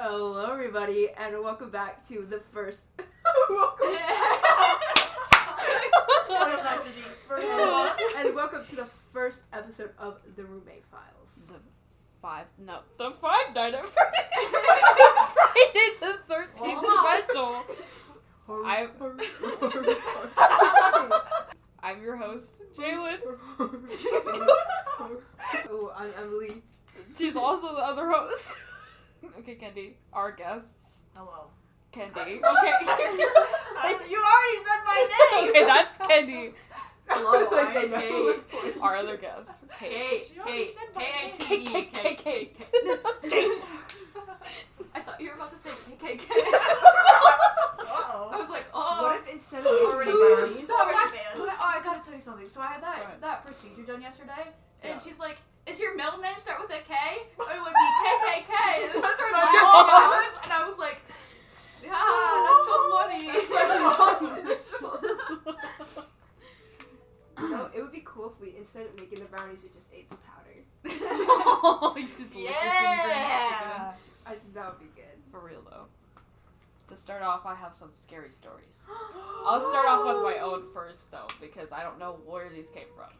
Hello, everybody, and welcome back to the first. Welcome back to the first one. and welcome to the first episode of the Roommate Files. The five, no, the five night at Friday the thirteenth Well, special. I- I'm your host, Jalen. oh, I'm Emily. She's also the other host. okay, Kendi, our guests. Oh, Hello. Kendi. Okay. I- you already said my name. okay, that's Kendi. Hello, Like I'm they know. Kate. Our other guest, Kate. Kate. She Kate. said my K-I-T-E. Kate, Kate, Kate, Kate. Kate. I thought you were about to say KKK. Uh-oh. I was like, oh. What if instead of Already brownies? banned. Already banned. oh, I gotta tell you something. So I had that that procedure done yesterday, and Yeah. she's like, "Is your middle name start with a K? Or it would be KKK?" And then That's started my laughing, mom's. and I was like, "Ah, that's so funny." You know, it would be cool if we, instead of making the brownies, we just ate the powder. You just lick your Yeah. I think that would be good. For real though. To start off, I have some scary stories. I'll start off with my own first though, because I don't know where these came from.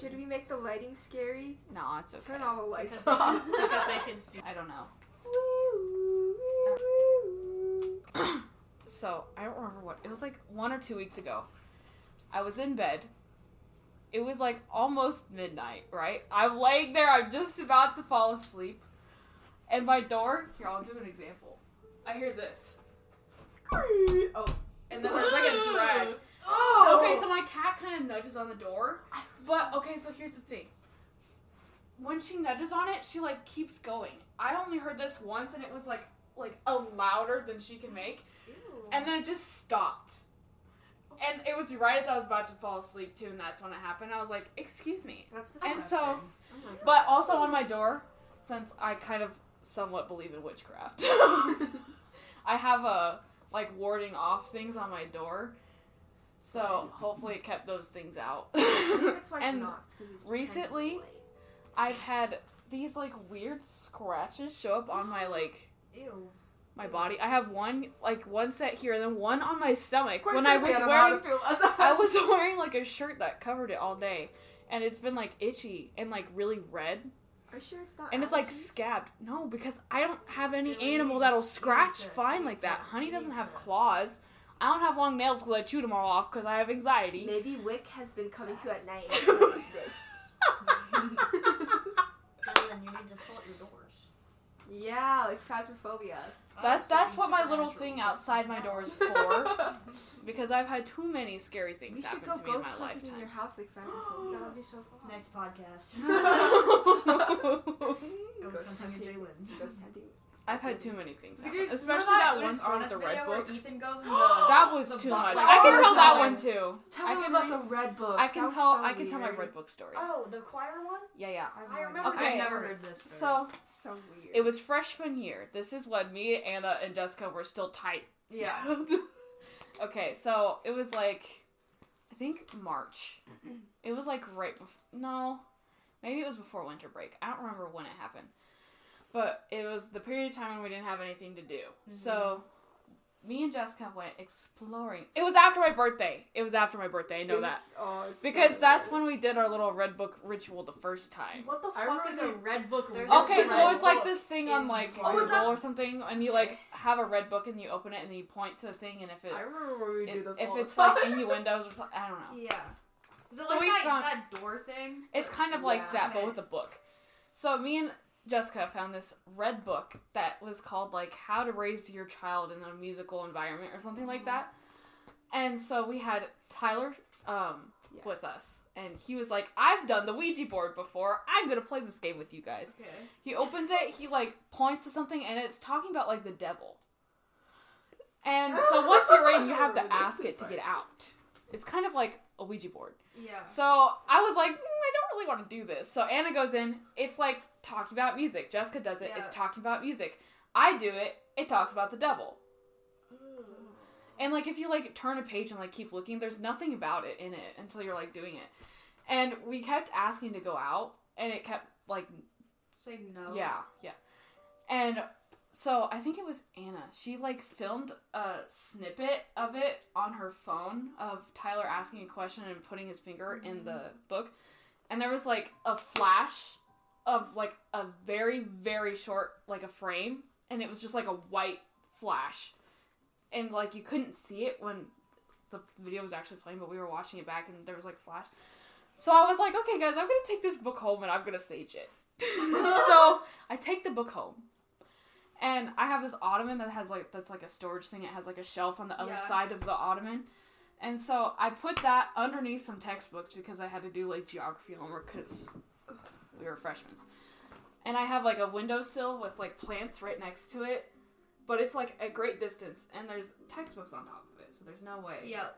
Should we make the lighting scary? No, it's okay. Turn all the lights Because off. because they can see. I don't know. So I don't remember what it was like one or two weeks ago. I was in bed. It was like almost midnight, right? I'm laying there. I'm just about to fall asleep, and my door. Here, I'll give an example. I hear this. Oh, and then there's like a drag. Oh. Okay, so my cat kind of nudges on the door, but okay, so here's the thing. When she nudges on it, she like keeps going. I only heard this once, and it was like like a louder than she can make, and then it just stopped. And it was right as I was about to fall asleep too, and that's when it happened. I was like, "Excuse me," That's disgusting. and so, but also on my door, since I kind of somewhat believe in witchcraft, I have a like warding off things on my door. So hopefully it kept those things out. Why and knocked, recently- kind of light. I've had these like weird scratches show up on my like Ew. my body. I have one like one set here and then one on my stomach. When I was frankly, don't know how wearing to feel about that. I was wearing like a shirt that covered it all day. And it's been like itchy and like really red. Are you sure it's not? And it's like scabbed. No, because I don't have any Dude, animal that'll scratch to- fine like need that. Honey doesn't have to- claws. I don't have long nails because I chewed them all off because I have anxiety. Maybe Wick has been coming to at night Yes. and doing this. Jalen, you need to salt your doors. Yeah, like phasmophobia. That's that's what my little thing outside my door is for. because I've had too many scary things We things should happen go to me in ghost my hunting in your lifetime. house like phasmophobia. that would be so fun. Next podcast. Ghost Ghost hunting at Jalen's. Ghost hunting. I've had too many things happen, did- especially that, that one Honest story with the red book. Ethan goes in the, That was too much. I can tell that one too. Tell I me can about the red book. I can was tell. so I can tell my red book story. Oh, the choir one? Yeah, yeah. I remember Okay. I've never heard this. So So weird. it was freshman year. This is when me, Anna, and Jessica were still tight. Yeah. okay, so it was like, I think March. It was like right before. No, maybe it was before winter break. I don't remember when it happened. But it was the period of time when we didn't have anything to do. So me and Jessica went exploring. It was after my birthday. It was after my birthday. I know It that. was- oh, it was so Because that's weird. when we did our little red book ritual the first time. What the fuck is a red book? Ritual? Okay, so it's like this thing on like the Oh, Google that- or something, and you like have a red book and you open it and then you point to the thing, and if it, I remember when we would do this if all it's the like time. innuendos or something, I don't know. Yeah. Is it So like we that, found- that door thing? It's kind of like Yeah. that, but with a book. So me and Jessica found this red book that was called like How to Raise Your Child in a Musical Environment or something like that. And so we had Tyler um, Yeah. with us, and he was like, "I've done the Ouija board before. I'm gonna play this game with you guys." Okay. He opens it, he like points to something, and it's talking about like the devil. And so once you're in, you have to ask it to get out. It's kind of like a Ouija board. Yeah. So I was like, mm, I don't really want to do this. So Anna goes in. It's like talking about music. Jessica does it. It's talking about music. I do it. It talks about the devil. Mm. And like if you like turn a page and like keep looking, there's nothing about it in it until you're like doing it. And we kept asking to go out, and it kept like Say no. yeah, yeah. And so I think it was Anna. She like filmed a snippet of it on her phone of Tyler asking a question and putting his finger in the mm-hmm. book, and there was like a flash of like a very very short like a frame, and it was just like a white flash, and like you couldn't see it when the video was actually playing, but we were watching it back and there was like flash. So I was like, okay, guys, I'm gonna take this book home and I'm gonna stage it. so I take the book home, and I have this ottoman that has like that's like a storage thing. It has like a shelf on the other Yeah. side of the ottoman, and so I put that underneath some textbooks because I had to do like geography homework because we were freshmen. And I have like a windowsill with like plants right next to it, but it's like a great distance, and there's textbooks on top of it, so there's no way. Yep.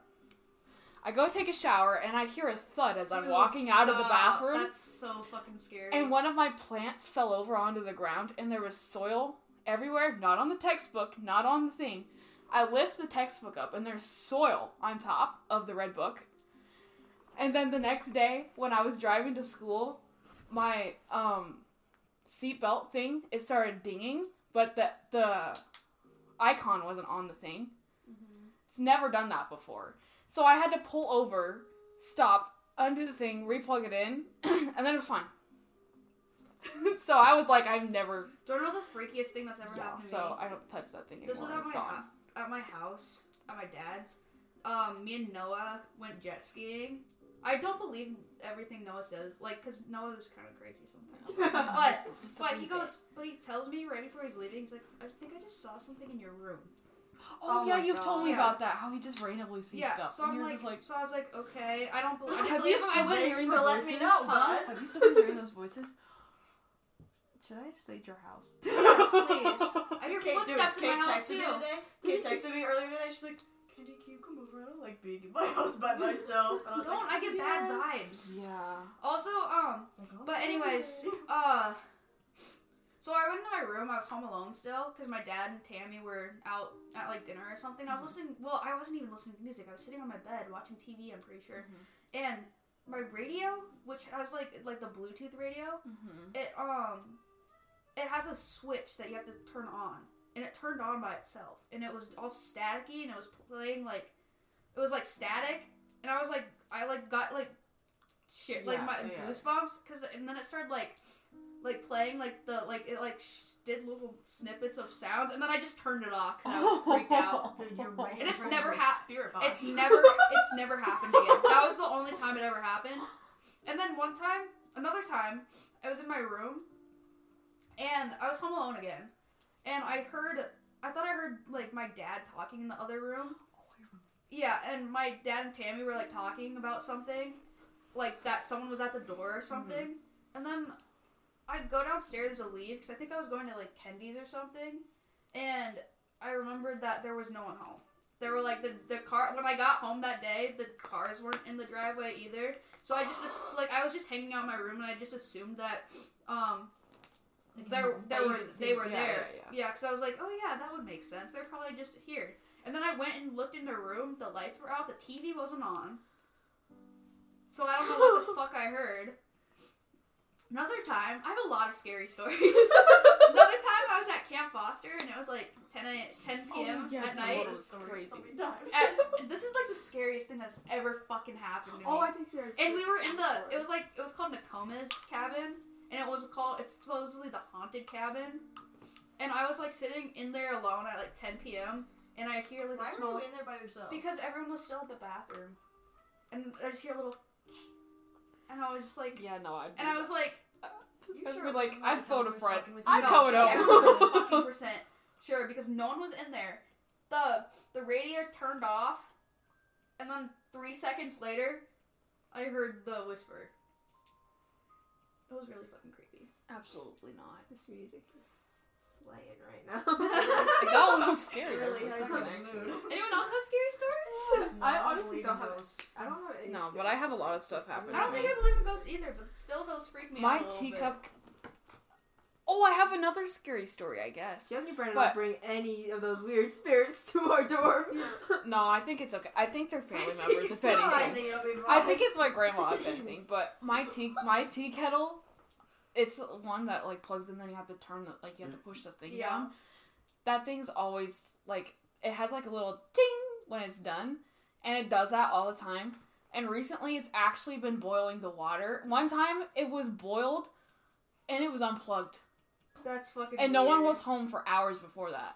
I go take a shower and I hear a thud as I'm Dude, walking out of the bathroom. That's so fucking scary. And one of my plants fell over onto the ground, and there was soil everywhere. Not on the textbook, not on the thing. I lift the textbook up, and there's soil on top of the red book. And then the next day, when I was driving to school, my um, seatbelt thing it started dinging, but the the icon wasn't on the thing. It's never done that before, so I had to pull over, stop, undo the thing, replug it in, and then it was fine. so I was like, I've never. Do you know the freakiest thing that's ever Yeah, happened to so me? I don't touch that thing This anymore. was at my, at my house, at my dad's. Um, me and Noah went jet skiing. I don't believe everything Noah says, like, cause Noah is kind of crazy sometimes. but Just- just a but he goes, but he tells me right before he's leaving, he's like, I think I just saw something in your room. Oh, Oh yeah, you've told me God. about that. How he just randomly sees yeah, stuff, so and I'm you're like, just like, so I was like, okay, I don't believe. Have you still went. been hearing for the letting me voices? know, Huh? Have you still been hearing those voices? Should I stage your house? Yes, please. I hear Kate, dude, footsteps in Kate my house texted too. me today. Kate texted me earlier today. She's like, Candy, can you come over? I don't like being in my house by myself. And I was Don't like, I get bad "Yes." vibes? Yeah. Also, um, It's like, But "Okay." anyways, uh, so I went into my room. I was home alone still because my dad and Tammy were out at like dinner or something. I was listening. Well, I wasn't even listening to music. I was sitting on my bed watching TV. I'm pretty sure. And my radio, which has like like the Bluetooth radio, Mm-hmm. it um, it has a switch that you have to turn on, and it turned on by itself, and it was all staticky, and it was playing like, it was like static, and I was like, I like got like, shit, like my yeah. goosebumps, cause and then it started like, like playing like the like it like sh- did little snippets of sounds, and then I just turned it off because I was freaked out. Dude, you're right And it's never of a hap- Spirit box. It's never it's never happened again. That was the only time it ever happened. And then one time, another time, I was in my room and I was home alone again. And I heard I thought I heard like my dad talking in the other room. Yeah, and my dad and Tammy were like talking about something. Like that someone was at the door or something. And then I go downstairs to leave because I think I was going to like Kendi's or something. And I remembered that there was no one home. There were like the the car when I got home that day, the cars weren't in the driveway either. So I just like I was just hanging out in my room and I just assumed that um there there were they were yeah, there. yeah, Yeah, because I was like, oh yeah, that would make sense. They're probably just here. And then I went and looked in the room. The lights were out. The TV wasn't on. So I don't know what the fuck I heard. Another time, I have a lot of scary stories. Another time, I was at Camp Foster and it was like 10 a, 10 p.m. yeah, at night. was crazy. So many times. And this is like the scariest thing that's ever fucking happened to me. Oh, I think you're. And we were in the. It was like it was called Nakoma's cabin, and it was called. It's supposedly the haunted cabin. And I was like sitting in there alone at like 10 p.m. and I hear like Why a were you in there by yourself? because everyone was still at the bathroom, and I just hear a little, and I was just like, Yeah, no, I'd and I was like, uh, You I'd sure be like, I'd my phone a friend. I'm coming no, home. everyone was fucking percent sure because no one was in there. The the radio turned off, and then three seconds later, I heard the whisper. It was really fucking creepy. Absolutely not. This music is slaying right now. It got a little scary. there Really for a hyper second, the actually. mood. Anyone else have scary stories? I don't honestly believe don't have- ghosts. I don't have any. No, but I have a lot of stuff happen I don't think. I believe in ghosts either, but still, those freak me My out. a little bit. teacup. Oh, I have another scary story, I guess. Jeffrey Brennan But- not bring any of those weird spirits to our dorm. No, I think it's okay. I think they're family members, if anything. then you'll be I think it's my grandma, if anything. But my tea, my tea kettle, it's one that like plugs in. Then you have to turn the like you have to push the thing Yeah. down. that thing's always like it has like a little ting when it's done, and it does that all the time. And recently, it's actually been boiling the water. One time, it was boiled, and it was unplugged, That's fucking. and no one was home for hours before that.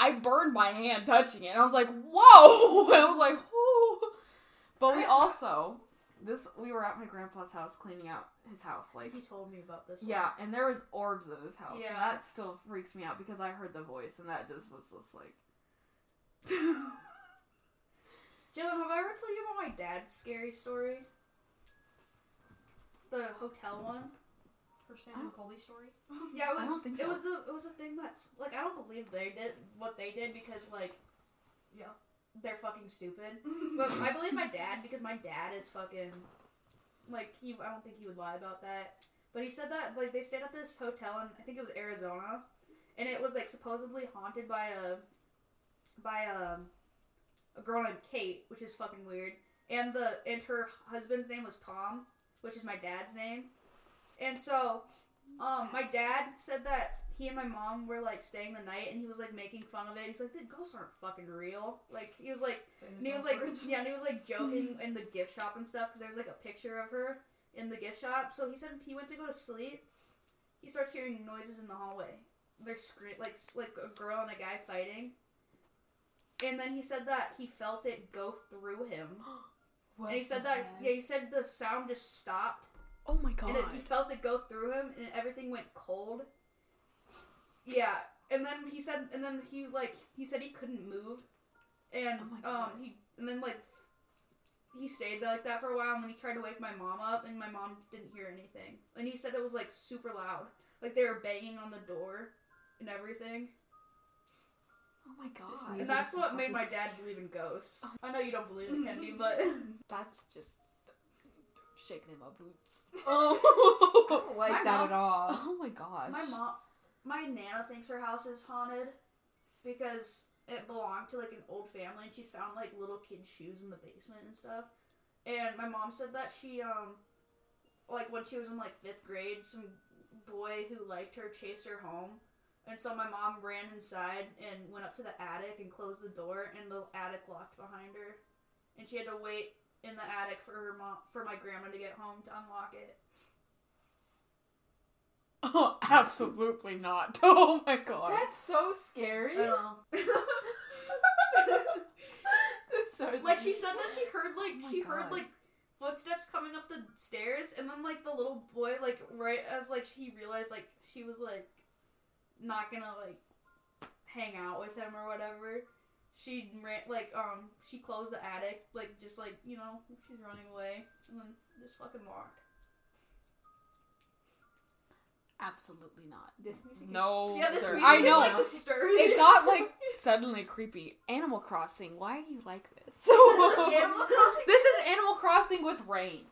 I burned my hand touching it, and I was like, "Whoa!" And I was like, "Whoo!" But we also this we were at my grandpa's house cleaning out his house, like He told me about this. one. yeah, and there was orbs in his house. Yeah. And that still freaks me out because I heard the voice, and that just was just like. Jalen, have I ever told you about my dad's scary story? The hotel one. Her Sam. Colby story. Yeah, it was. I don't think so. It was the. It was a thing that's like I don't believe they did what they did because like. Yeah. They're fucking stupid. But I believe my dad because my dad is fucking. Like he, I don't think he would lie about that. But he said that like they stayed at this hotel in I think it was Arizona, and it was like supposedly haunted by a, by a, a girl named Kate, which is fucking weird. And the and her husband's name was Tom, which is my dad's name. And so, um, my dad said that he and my mom were like staying the night, and he was like making fun of it. He's like, the ghosts aren't fucking real. Like he was like. And he was like, yeah, and he was like joking in the gift shop and stuff because there was like a picture of her in the gift shop. So he said he went to go to sleep. He starts hearing noises in the hallway. They're scream like like a girl and a guy fighting. And then he said that he felt it go through him. What and he said that heck? yeah, he said the sound just stopped Oh my god! and he felt it go through him, and everything went cold. Yeah, and then he said, and then he like he said he couldn't move, and Oh um he and then like he stayed like that for a while, and then he tried to wake my mom up, and my mom didn't hear anything, and he said it was like super loud, like they were banging on the door and everything, oh my god! and that's what made my dad believe in ghosts. I know you don't believe in Kendi, but That's just shaking in my boots. I Oh, don't like My that mom's- at all. oh my gosh! My mom, my nana thinks her house is haunted because it belonged to like an old family, and she's found like little kid shoes in the basement and stuff. And my mom said that she um, like when she was in like fifth grade, some boy who liked her chased her home. And so my mom ran inside and went up to the attic and closed the door, and the attic locked behind her. And she had to wait in the attic for her mom, for my grandma to get home to unlock it. Oh, absolutely not! Oh my god! That's so scary. I know. Sorry. Like she said that she heard like Oh my she heard like footsteps coming up the stairs and then like the little boy like right as like he realized like she was like not gonna like hang out with him or whatever. She ran like um she closed the attic like just like you know she's running away and then just fucking walked. Absolutely not. This music. is- No, yeah, this sir. music I is know. like disturbing. it got like suddenly creepy. Animal Crossing. Why do you like this? This is Animal Crossing. This is Animal Crossing with rain.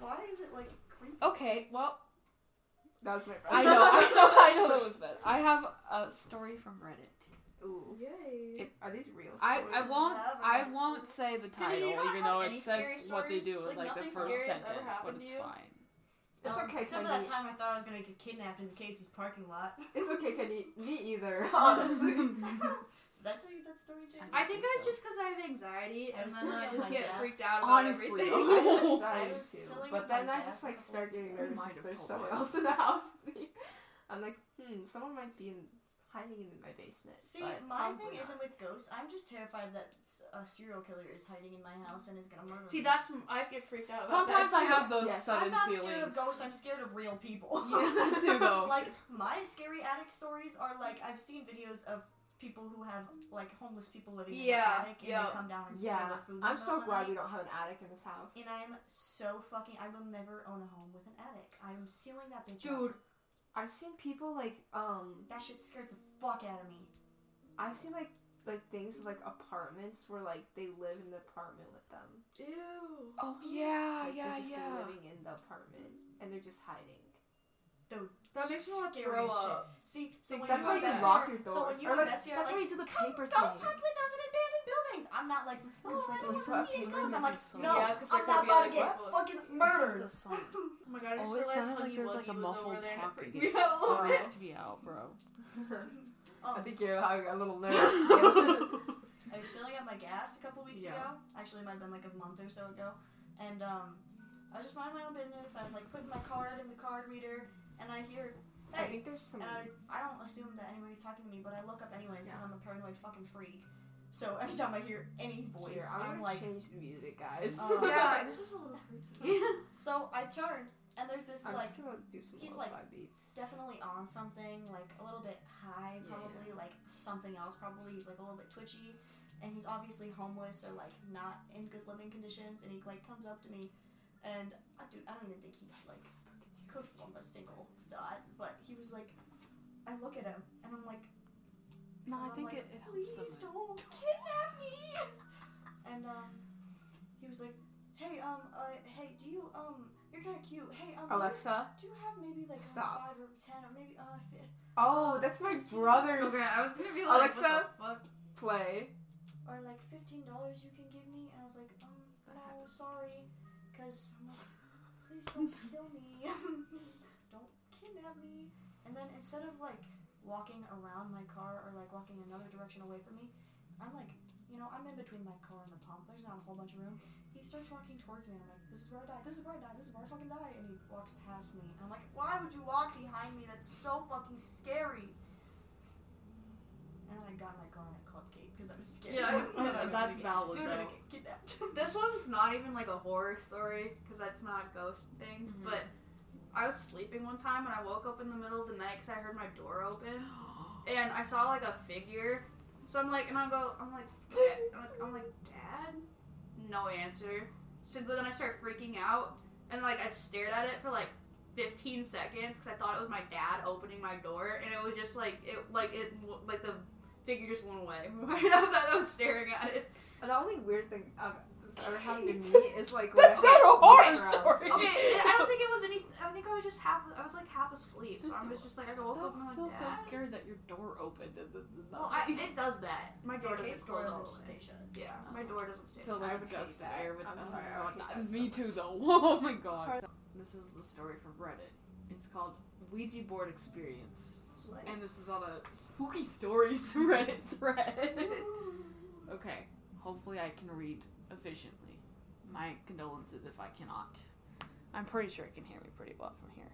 Why is it like creepy? Okay, well, That was my. I know, I know, I know that was bad. I have a story from Reddit. Ooh. Yay. It- Are these real? I, stories? I won't have a I won't say the Can you title, not even have though any it says scary what they do stories? in Like, like the nothing first scary has ever sentence, but happened it's you? fine. It's Um, okay, Except for Kenny. that time I thought I was gonna get kidnapped in Casey's parking lot. It's okay, Kenny. Me either. Honestly. Did I tell you that story, Jane? I think I so. just because I have anxiety I and then I just get gas. freaked out about Honestly, everything. though. I have I anxiety was too, but then I just like start getting nervous Might if have there's told someone else in the house with me. I'm like, hmm, someone might be in, hiding in my basement. See, my thing not. isn't with ghosts. I'm just terrified that a serial killer is hiding in my house and is gonna murder me. See, me. that's I get freaked out. About Sometimes that I too. have those Yes, sudden I'm not feelings. scared of ghosts. I'm scared of real people. Yeah, that too, though. like my scary attic stories are like I've seen videos of people who have like homeless people living in Yeah, the attic and yeah. they come down and steal Yeah, their food. I'm so middle of the glad night. we don't have an attic in this house. And I'm so fucking. I will never own a home with an attic. I'm sealing that bitch Dude, up. I've seen people like, um, That shit scares the fuck out of me. I've seen like, like things like apartments where like they live in the apartment with them. ew. Oh yeah, Like, yeah, they're just yeah. living in the apartment and they're just hiding. Dude, That makes me want to scary throw as shit. up. See, so when That's you why and you Betsy lock are- your So doors. when you Or, like, Betsy that's like, why you do the "Come paper ghost thing." hunt with us in abandoned buildings. I'm not like, Listen, oh, I don't listen, want to see a listen, ghost. I'm like, no, Yeah, 'cause there I'm not about to get what- fucking murdered. the song. Oh my god, I just Oh, it realized sounded like Huggy there's like a muffled there and it talking. freaked me out a little Sorry bit. to be out, bro. Oh, I think you're a little nervous. I was filling up my gas a couple weeks ago. Actually, it might have been like a month or so ago. And um, I was just minding my own business. I was like putting my card in the card reader, and I hear, I hey. think there's some. And I, I don't assume that anybody's talking to me, but I look up anyways because Yeah. I'm a paranoid fucking freak. So anytime I hear any voice, Here, I'm I'm like, change the music, guys. Uh, yeah, this is a little freaky. so I turn, and there's this I'm like just do some he's like- beats. definitely on something, like a little bit high, Yeah. probably, like something else, probably. He's like a little bit twitchy, and he's obviously homeless or like not in good living conditions. And he like comes up to me, and I dude, I don't even think he like could form a single thought, but he was like, I look at him, and I'm like, No, I I'm think like, it, it please helps them. don't kidnap me. And um, he was like, hey um, uh, hey, do you um, you're kind of cute. Hey um, do you- Alexa. do you have maybe like um, Stop. five or ten or maybe uh, fi- Oh, that's my brother's. Okay, I was gonna be like, Alexa? what the fuck? play. or like fifteen dollars you can give me? And I was like, um, no, sorry, cause I'm like, please don't kill me, don't kidnap me. And then instead of like walking around my car or like walking another direction away from me, I'm like, you know, I'm in between my car and the pump. There's not a whole bunch of room. He starts walking towards me, and I'm like, this is where I die. This is where I die. This is where I fucking die. And he walks past me, and I'm like, why would you walk behind me? That's so fucking scary. And then I got my car and I called Kate because I was scared. Yeah, was That's valid gonna though. get kidnapped. This one's not even like a horror story because that's not a ghost thing. Mhm. But I was sleeping one time and I woke up in the middle of the night because I heard my door open and I saw like a figure. So I'm like, and I go, I'm like, Dad, I'm like, I'm like, Dad, no answer. So then I start freaking out and like I stared at it for like 15 seconds because I thought it was my dad opening my door and it was just like it like it like the figure just went away. I was I was staring at it. And the only weird thing that's ever happened to me is like when That's I not a horror story. Okay, and I don't think it was any. I think I was just half. I was like half asleep, so I was just like I woke That's up and I'm still like, so scared that your door opened in the, the Well. I, it does that. My door Yeah, doesn't close all the way. stay shut. Yeah, my oh. door doesn't stay. So shut. like I a would ghost hate that. fire I'm oh sorry, my I would God, hate that Me too though. Oh my god. This is the story from Reddit. It's called Ouija board experience. Slay. And this is on a spooky stories Reddit thread. okay. Hopefully I can read efficiently. My condolences if I cannot. I'm pretty sure it can hear me pretty well from here.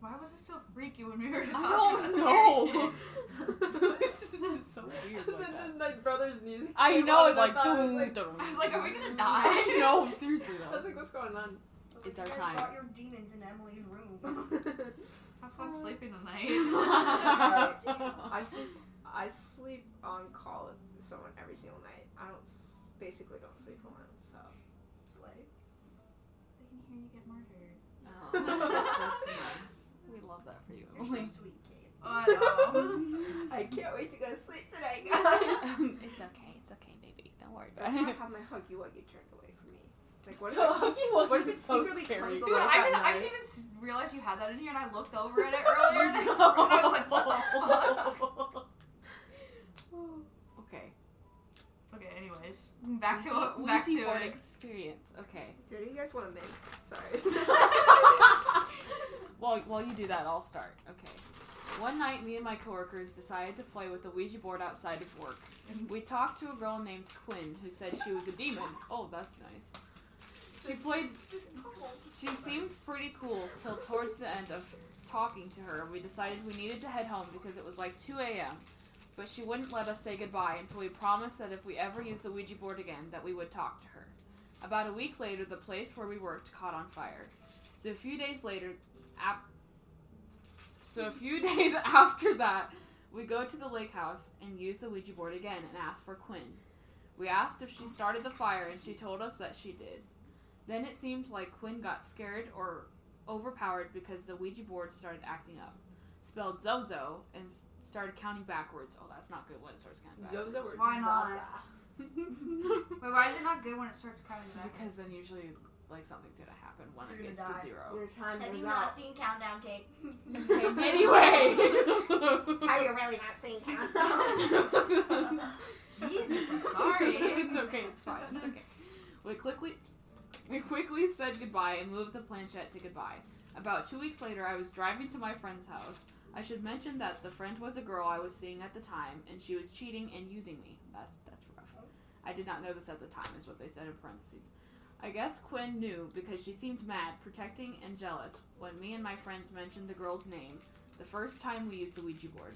Why was it so freaky when we were talking I about don't scary know. shit? this is so weird like then, that. then my brother's music. I came know on, it's and I like, thought it was dun, like dun, I was like, are we gonna dun. die? no, seriously though. I was like, what's going on? I was like, It's you our guys time. brought your demons in Emily's room. Have fun um, sleeping tonight. I sleep. I sleep on call with someone every single night. I don't basically don't sleep alone. So Slay. they can hear you get murdered. Oh, nice. We love that for you, You're so sweet, Kate. Oh, I know. I can't wait to go to sleep tonight, guys. it's okay, it's okay, baby. Don't worry I about it. to have my huggy wuggy turned away from me. Like what So it Huggy keeps- what if is it so secretly scary. Dude, I didn't, I didn't even realize you had that in here, and I looked over at it earlier, and I, and I was like, what the fuck? okay. Okay, anyways, back to it. Back to Ouija board it. experience. Okay. Dude, you guys want a mint? Sorry. Well, while you do that, I'll start. Okay. One night, me and my coworkers decided to play with the Ouija board outside of work. We talked to a girl named Quinn who said she was a demon. Oh, that's nice. She played. She seemed pretty cool till towards the end of talking to her. We decided we needed to head home because it was like 2 a.m. But she wouldn't let us say goodbye until we promised that if we ever used the Ouija board again, that we would talk to her. About a week later, the place where we worked caught on fire. So a few days later, ap- so a few days after that, we go to the lake house and use the Ouija board again and ask for Quinn. We asked if she started the fire and she told us that she did. Then it seemed like Quinn got scared or overpowered because the Ouija board started acting up. Spelled Zozo and s- started counting backwards. Oh, that's not good when it starts counting backwards. Zozo or Why not? Zaza? Wait, why is it not good when it starts counting back? because then usually like something's gonna happen when You're it gonna gets die. to zero. Your time Have is you out. not seen Countdown, Kate? Okay, anyway. Are you really not seeing countdown? Jesus, I'm sorry. it's okay. It's fine. It's okay. We quickly, we quickly said goodbye and moved the planchette to goodbye. About two weeks later, I was driving to my friend's house. I should mention that the friend was a girl I was seeing at the time, and she was cheating and using me. That's that's rough. I did not know this at the time, is what they said in parentheses. I guess Quinn knew because she seemed mad, protecting, and jealous when me and my friends mentioned the girl's name the first time we used the Ouija board.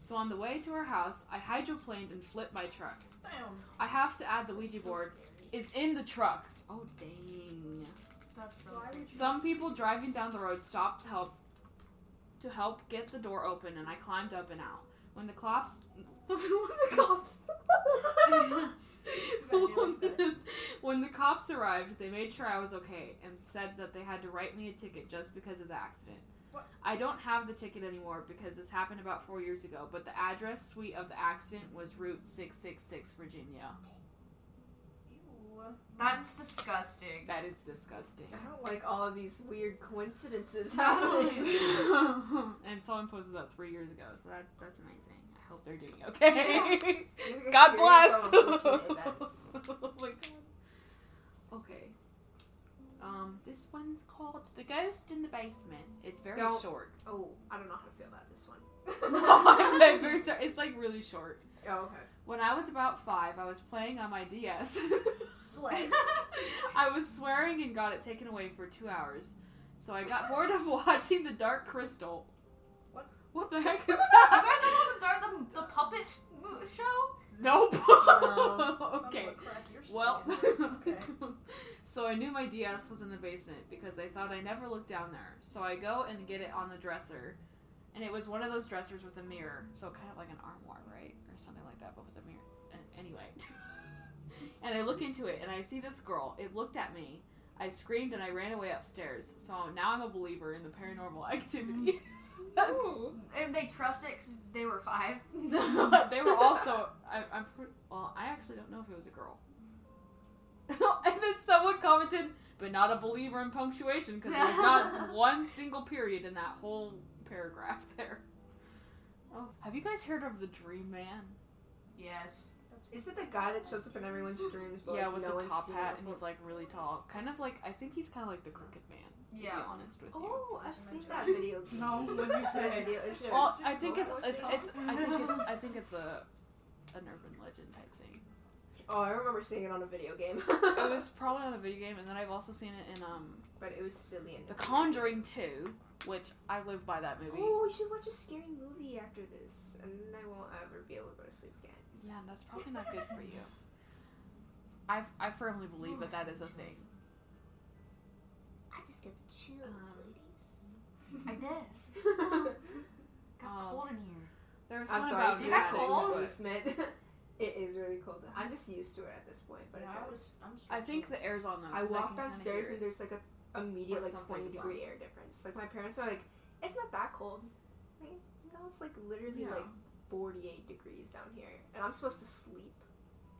So on the way to her house, I hydroplaned and flipped my truck. Damn. I have to add the Ouija So board scary. is in the truck. Oh dang. That's so. Why would you- Some people driving down the road stopped to help to help get the door open and I climbed up and out. When the cops when the cops when the cops arrived, they made sure I was okay and said that they had to write me a ticket just because of the accident. What? I don't have the ticket anymore because this happened about four years ago, but the address suite of the accident was Route 666, Virginia. Ew. That's disgusting. That is disgusting. I don't like all of these weird coincidences happening. and someone posted that three years ago, so that's that's amazing. I hope they're doing okay. You're God bless. on unfortunate events. oh my god. Okay. Um, this one's called "The Ghost in the Basement." It's very Don't- short. Oh, I don't know how to feel about this one. it's, very short. it's like really short. Oh, okay. When I was about five, I was playing on my DS. Slay. I was swearing and got it taken away for two hours. So I got bored of watching The Dark Crystal. What? What the heck is that? You guys know the dark the, the puppet show? Nope. Oh, I'm okay. gonna crack your skull. Well, okay. so I knew my DS was in the basement because I thought I never looked down there. So I go and get it on the dresser, and it was one of those dressers with a mirror, so kind of like an armoire, right, something like that, but with a mirror. Anyway, and I look into it and I see this girl. It looked at me. I screamed and I ran away upstairs. So now I'm a believer in the paranormal activity. Mm. And they trust it because they were five. they were also. I, I'm. Pre- well, I actually don't know if it was a girl. and then someone commented, but not a believer in punctuation because there's not one single period in that whole paragraph there. Oh, have you guys heard of the Dream Man? Yes. Is it the guy that shows up in everyone's dreams? But yeah, like, with no the top hat, it and he's like really tall. Kind of like I think he's kind of like the Crooked Man. To Yeah. be honest with you. Oh, I've seen that joke. video. No, what you say? Video. It's Well, I think it's, Oh, it's, it's it's I think it's I think it's a an urban legend type thing. Oh, I remember seeing it on a video game. It was probably on a video game, and then I've also seen it in um but it was silly and. The Conjuring 2, which I live by that movie. Oh, we should watch a scary movie after this, and then I won't ever be able to go to sleep again. Yeah, that's probably not good for you. I I firmly believe that that is a thing. I just get the chills, Um, I did. ladies. Got Um, cold in here. There was I'm one sorry, about you guys stay in the cold? it is really cold. I'm just used to it at this point, but Yeah, it's I always. was, I'm I think the air's on though. I 'cause walk can kinda downstairs and there's like a immediate like something 20 degree air difference. Like my parents are like, it's not that cold. Like, no, it's like literally Yeah. like 48 degrees down here, and I'm supposed to sleep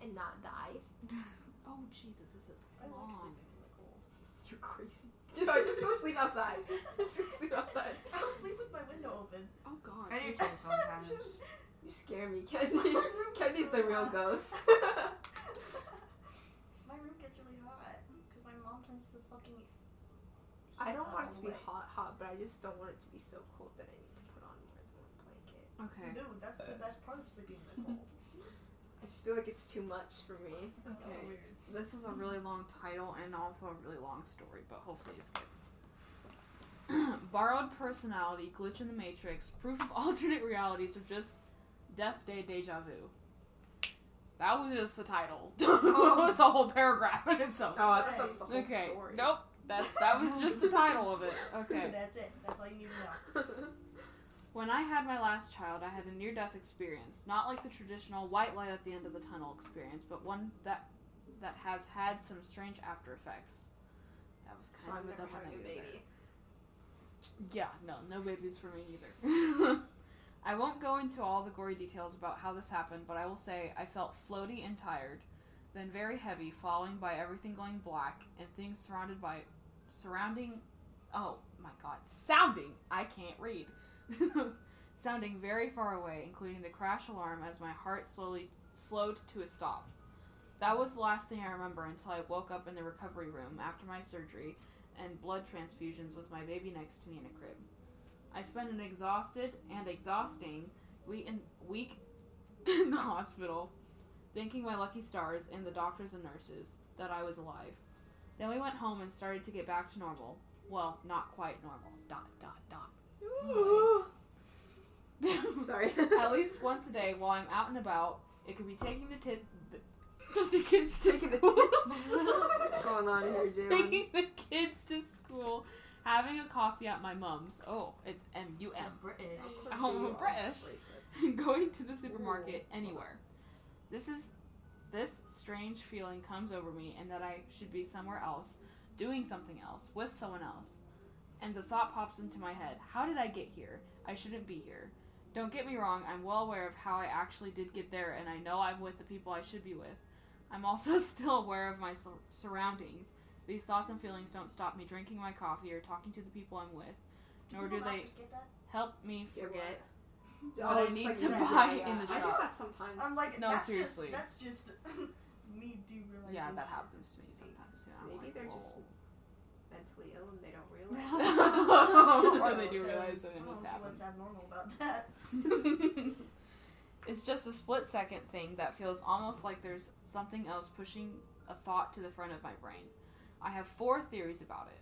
and not die. Oh Jesus, this is I like long. sleeping in the cold. You're crazy. Just, sorry, just go sleep outside. just go sleep outside. I'll sleep with my window open. Oh God. I do too sometimes. You scare me, Kenny. Kenny's the real ghost. My room gets really hot because my mom turns the fucking. I don't want it to be way. hot, hot, but I just don't want it to be so cold that I need to put on more than one blanket. Okay. Dude, that's the best part of sleeping in the cold. I just feel like it's too much for me. Okay. Oh, weird. This is a really long title and also a really long story, but hopefully it's good. Borrowed personality, glitch in the matrix, proof of alternate realities, or just death day deja vu. That was just the title. Oh. it's a whole paragraph in itself. Oh, I thought that was the whole Okay. story. Nope. That that was just the title of it. Okay. That's it. That's all you need to know. When I had my last child, I had a near death experience. Not like the traditional white light at the end of the tunnel experience, but one that that has had some strange after effects. That was so kind I'm of a double negative. Yeah, no, no babies for me either. I won't go into all the gory details about how this happened, but I will say I felt floaty and tired, then very heavy, falling by everything going black and things surrounded by surrounding oh my god, sounding I can't read. sounding very far away, including the crash alarm as my heart slowly slowed to a stop. That was the last thing I remember until I woke up in the recovery room after my surgery and blood transfusions with my baby next to me in a crib. I spent an exhausted and exhausting week in, the hospital, thanking my lucky stars and the doctors and nurses that I was alive. Then we went home and started to get back to normal. Well, not quite normal. Dot dot dot. Sorry. At least once a day while I'm out and about, it could be taking the tit the, the kids to Taking the school. What's going on here, Jalen? taking the kids to school, having a coffee at my mum's. Oh, it's M U M. British. Oh, British. Bracelets. Going to the supermarket, anywhere. This is this strange feeling comes over me, and that I should be somewhere else, doing something else with someone else. And the thought pops into my head: How did I get here? I shouldn't be here. Don't get me wrong. I'm well aware of how I actually did get there, and I know I'm with the people I should be with. I'm also still aware of my sur- surroundings. These thoughts and feelings don't stop me drinking my coffee or talking to the people I'm with, nor do people they just get that? help me Get forget. Oh, What I just need like to that. buy Yeah, in the shop. I do that sometimes. I'm like, No, that's seriously. Just, that's just me do realizing. Yeah, that happens to me sometimes. Yeah, I'm Maybe like, they're just mentally ill and they don't realize. or they do realize that I it don't just see happened. what's abnormal about that. it's just a split second thing that feels almost like there's something else pushing a thought to the front of my brain. I have four theories about it.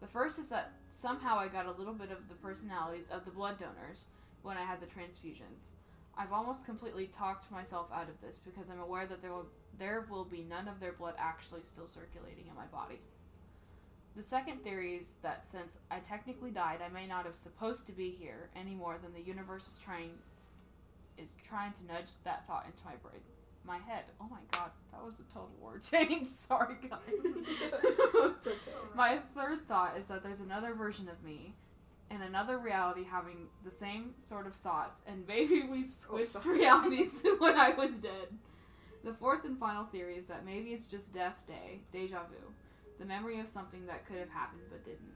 The first is that somehow I got a little bit of the personalities of the blood donors when I had the transfusions. I've almost completely talked myself out of this because I'm aware that there will there will be none of their blood actually still circulating in my body. The second theory is that since I technically died, I may not have supposed to be here any more than the universe is trying is trying to nudge that thought into my brain, my head. Oh my god, that was a total word change. Sorry, guys. Okay. my third thought is that there's another version of me in another reality having the same sort of thoughts, and maybe we switched sorry. realities when I was dead. The fourth and final theory is that maybe it's just death day, deja vu, the memory of something that could have happened but didn't.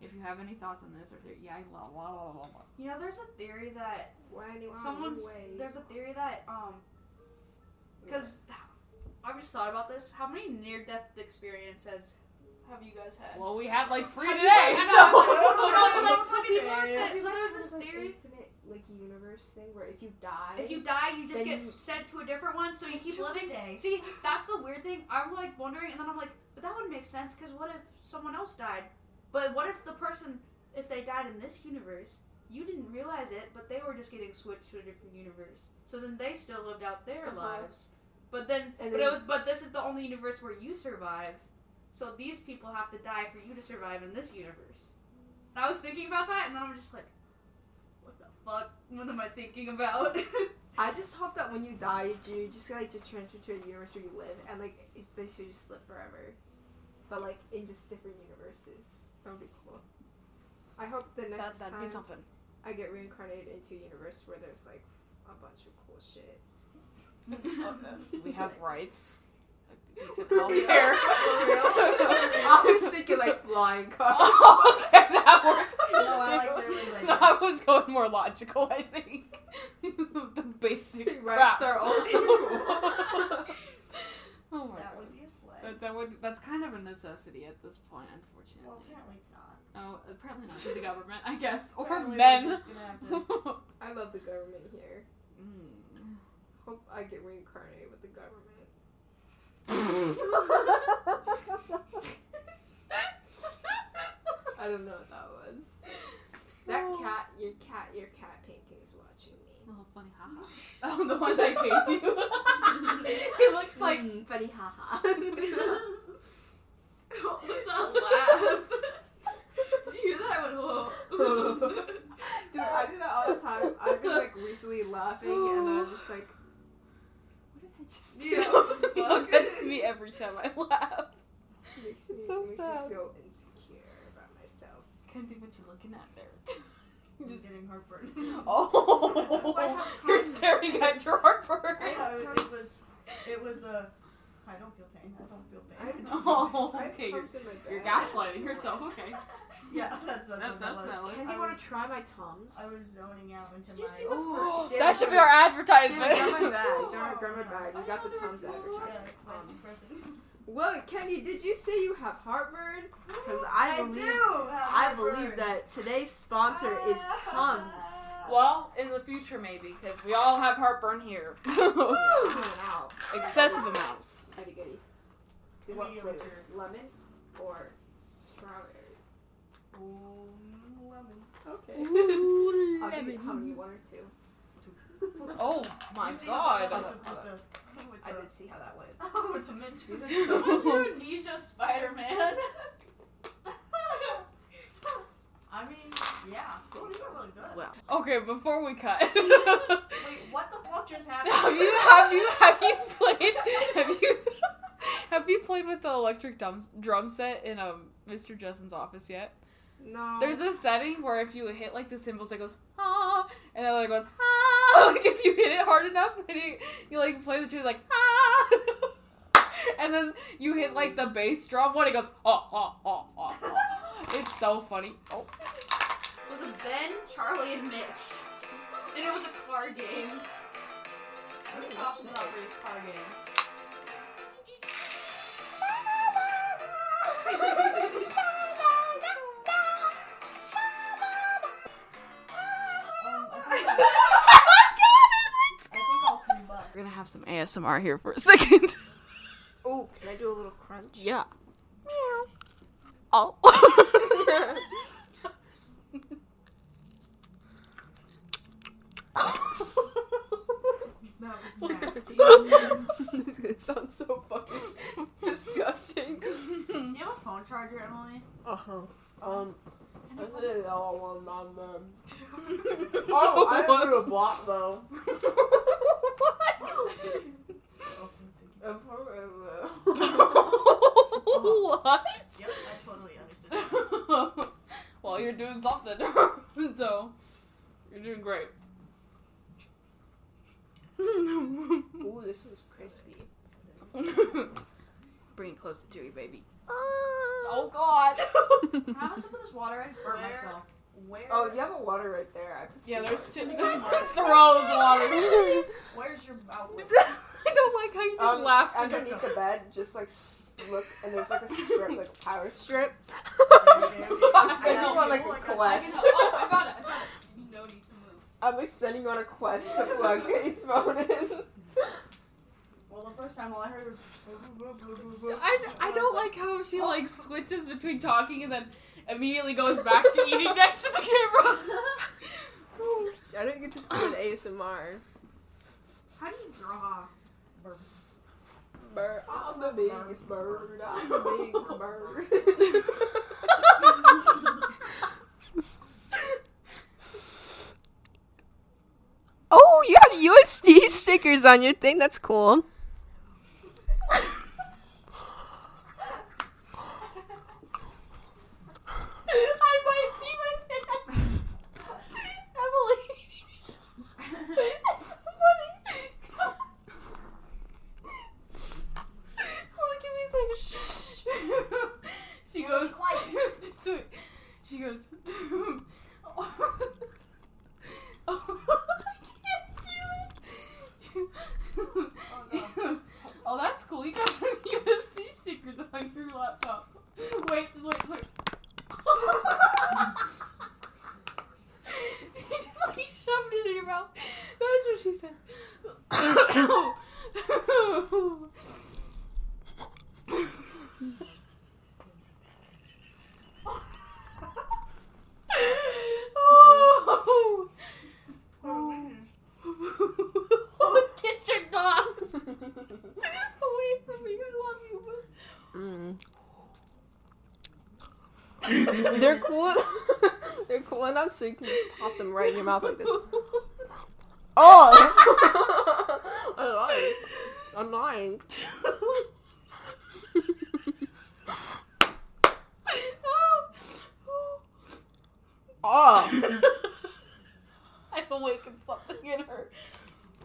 If you have any thoughts on this or theory, yeah, blah, blah, blah, blah, blah. You know, there's a theory that When someone's away. there's a theory that um because I've just thought about this. How many near death experiences have you guys had? Well, we had like three today, you guys- I know, so. No, it's like some Yeah, people are saying. So there's this of, like, theory. Infinite like universe thing where if you die, If you die, you just get you- sent to a different one, so you keep living. Tuesday. See, that's the weird thing. I'm like wondering, and then I'm like, but that wouldn't make sense because what if someone else died? But what if the person, if they died in this universe, you didn't realize it, but they were just getting switched to a different universe. So then they still lived out their Uh-huh. lives. But then, And but then- it was, but this is the only universe where you survive. So these people have to die for you to survive in this universe. And I was thinking about that, and then I'm just like, what the fuck? What am I thinking about? I just hope that when you die, you just like to transfer to a universe where you live, and like it, they should just live forever, but like in just different universes. That would be cool. I hope the That, next that'd time be something. I get reincarnated into a universe where there's like a bunch of cool shit. Oh, we have rights. Like Decent healthcare. I was thinking like flying cars. oh, okay, that works. No, I like doing like No, I was going more logical, I think. the basic Rights crap. are also cool. oh my That god. would be a slay. That, that would that's kind of a necessity at this point, unfortunately. Well, apparently it's not. oh, apparently not to the government, I guess, or Apparently men. gonna I love the government here. Mm. Hope I get reincarnated with the government. I don't know what that was. That Oh. cat, your cat, your cat painting is watching me. Oh, funny, haha. Oh, the one I gave you. it looks like Mm, funny, haha. what was that laugh? Did you hear that? I went, whoa. Dude, I do that all the time. I've been like recently laughing, and then I'm just like, what did I just do? Yeah, what the no, fuck? that's me every time I laugh. makes me, It's so makes sad. me feel insecure about myself. Can't think what you're looking at there. I'm Just- getting heartburn. oh, Why you're staring at your heartburn. I Yeah, oh, it, was, it was a. I don't feel pain. I don't feel I pain. have Oh, I have okay, you're, tums in my you're gaslighting yourself. Okay, yeah, that's that's That- what that's that was. valid. Can you want to try my tums? I was zoning out into Did you my. see the Oh, first that should be our Jennifer's- advertisement. Jenna, grab my bag. Jenna, grab my bag. We got the I know Tums there were advertisement. Yeah, it's, it's Um. Well, Kenny, did you say you have heartburn? Because I, I believe do. have I believe that today's sponsor is Tums. Well, in the future maybe, because we all have heartburn here. Excessive amounts. Goody goody. Give What flavor? Lemon or strawberry? Ooh, lemon. Okay. Ooh, I'll give you how many? lemon. One or two? Oh my You see how god. that Hold went on, with the- with I the- did see how that went. Oh, with the mint. These are so good. Amnesia Spider Man. I mean, yeah. Oh, these are really good. Well, okay, before we cut. Wait, what the fuck just happened? have you have you have you played have you have you played with the electric drum drum set in um Mr. Justin's office yet? No. There's a setting where if you hit like the cymbals, it goes ah, and then it goes ah. Like if you hit it hard enough, and you, you like play the tunes like ah, and then you hit like the bass drum one, it goes ah ah ah ah. ah. It's so funny. Oh, It was a Ben, Charlie, and Mitch. And it was a card game. It was a Boston Roberts card game. Have some ASMR here for a second. Oh, can I do a little crunch? yeah. Oh. That was nasty. this is gonna sound so fucking disgusting. Do you have a phone charger, Emily? Uh huh. Um, Can this you- is all one on the. Oh, I didn't do a block though. What? Yep, I totally understood. well, you're doing something. so, you're doing great. Ooh, this was crispy. Bring it closer to you, baby. Oh ah. God. I have a sip of this water? I just burnt myself. Where? oh, you have a water right there. I Yeah, there's two. waters. Throws water. Where's your outlet? I don't like how you just Um, laughed. underneath the bed. Just like look, and there's like a strip, like a power strip. I'm sending you on like a I quest. oh, I found it. I found it. No need to move. I'm like sending you on a quest to plug Gates phone in. Well, the first time all I heard was. I, I don't like how she oh. like switches between talking and then immediately goes back to eating next to the camera. I didn't get to see an ASMR. How do you draw? Bird, I'm the biggest bird. I'm the biggest bird. oh, you have USD stickers on your thing. That's cool. I might pee my pants. Emily. That's so funny. oh, give me a second. she goes. So, she goes. oh, I can't do it. oh, that's cool. You got some UFC stickers on your laptop. Wait, just wait, wait. you just like shoved it in your mouth. That's what she said. oh. Get your dogs away from me. I love you, but Mm. They're cool. They're cool enough so you can just pop them right in your mouth like this. Oh! oh I'm lying. I'm lying. Oh! I've awakened something in her.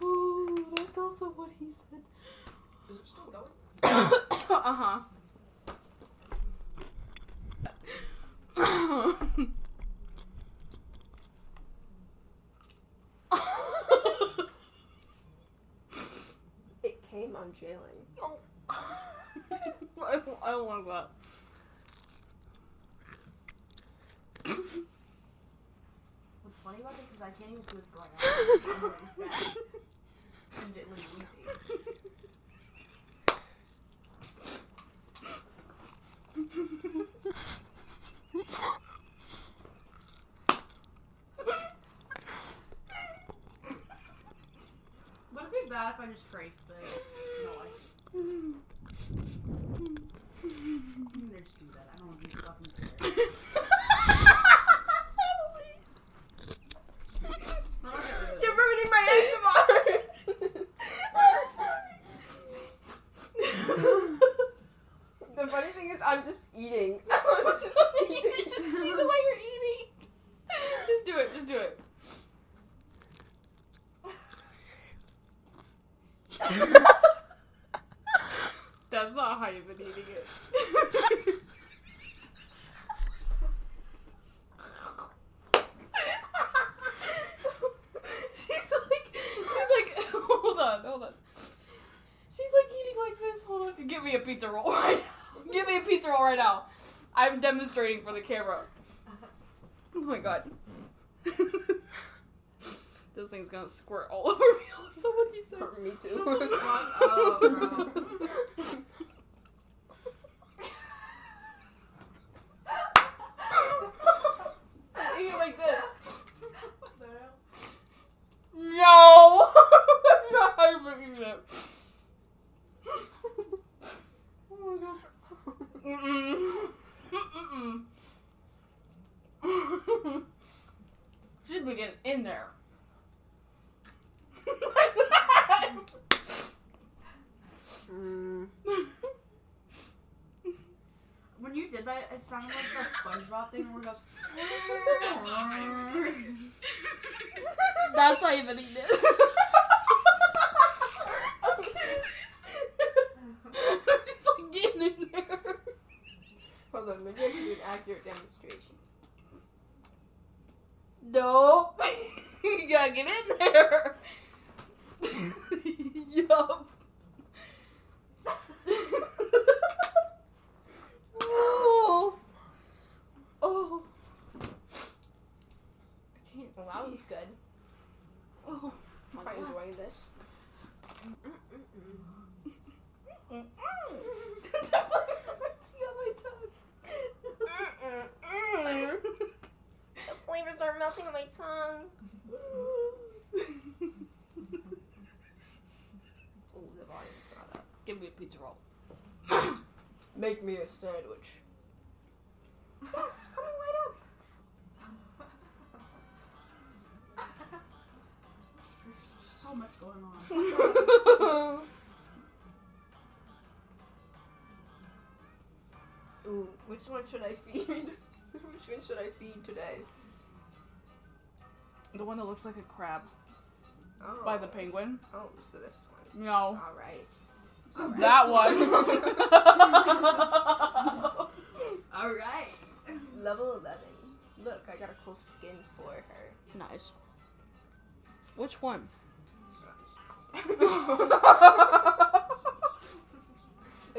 Ooh, that's also what he said. Is it still going? uh huh. It came on jailing. I don't, I don't like that. What's funny about this is I can't even see what's going on. It's really bad. And it was easy. Would it be bad if I just traced this? No, I you can just do that. I don't even fucking care. I'll get rid of it. You're ruining my ASMR. the funny thing is, I'm just eating. I'm just you should see the way you're eating. Just do it. Just do it. That's not how you've been eating it. she's like, she's like, hold on, hold on. She's like eating like this. Hold on. Give me a pizza roll right now. Give me a pizza roll right now. I'm demonstrating for the camera. Oh my god. this thing's gonna squirt all over me. Somebody said. me too. Up, bro. Eat it like this. No! I'm not having it. oh my god. Mm-mm. Mm-mm. Should be getting in there. Mm. When you did that, it sounded like the SpongeBob thing where it goes. That's how you been eating it. She's like getting in there. Hold on, maybe I can do an accurate demonstration. Nope. you gotta get in there. yup. oh. Oh. I can't Well, that was see. good. Oh I'm my quite god. enjoying this. the flavors are melting on my tongue. Oh, the volume's not up. Give me a pizza roll. Make me a sandwich. Yes, coming right up. There's so much going on. Ooh, which one should I feed? which one should I feed today? The one that looks like a crab Oh. by the penguin. Oh, so this one. No. All right. That one. All right. Level 11. Look, I got a cool skin for her. nice. Which one? I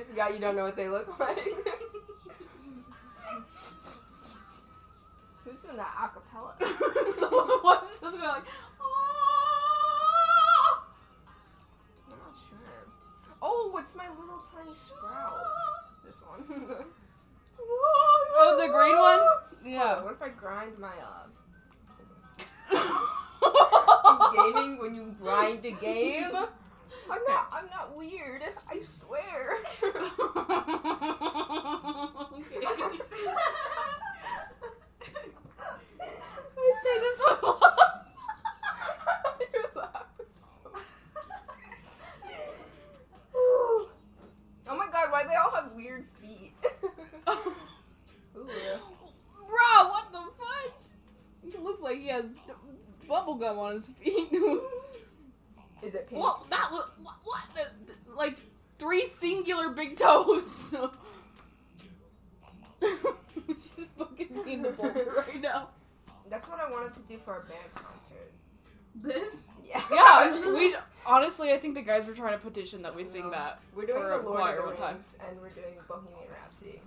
forgot you don't know what they look like. Who's doing that acapella? one that's just going like, "Ah." I'm not sure. Oh, it's my little tiny sprout. This one. Oh, the green one? Oh, Yeah. what if I grind my uh Oh. in gaming when you grind a game? I'm not I'm not weird. I swear. okay. I say this with love. Your laugh oh my god, why they all have weird feet? Oh. Ooh. Bro, what the fudge? He looks like he has bubble gum on his feet. Is it pink? what? That look what? what? The- the- Like three singular big toes. She's fucking being the right now. That's what I wanted to do for our band concert. This? Yeah. Yeah, we Honestly, I think the guys were trying to petition that we sing No. that We're doing for the a Lord choir of the one time. Rings, and we're doing Bohemian Rhapsody.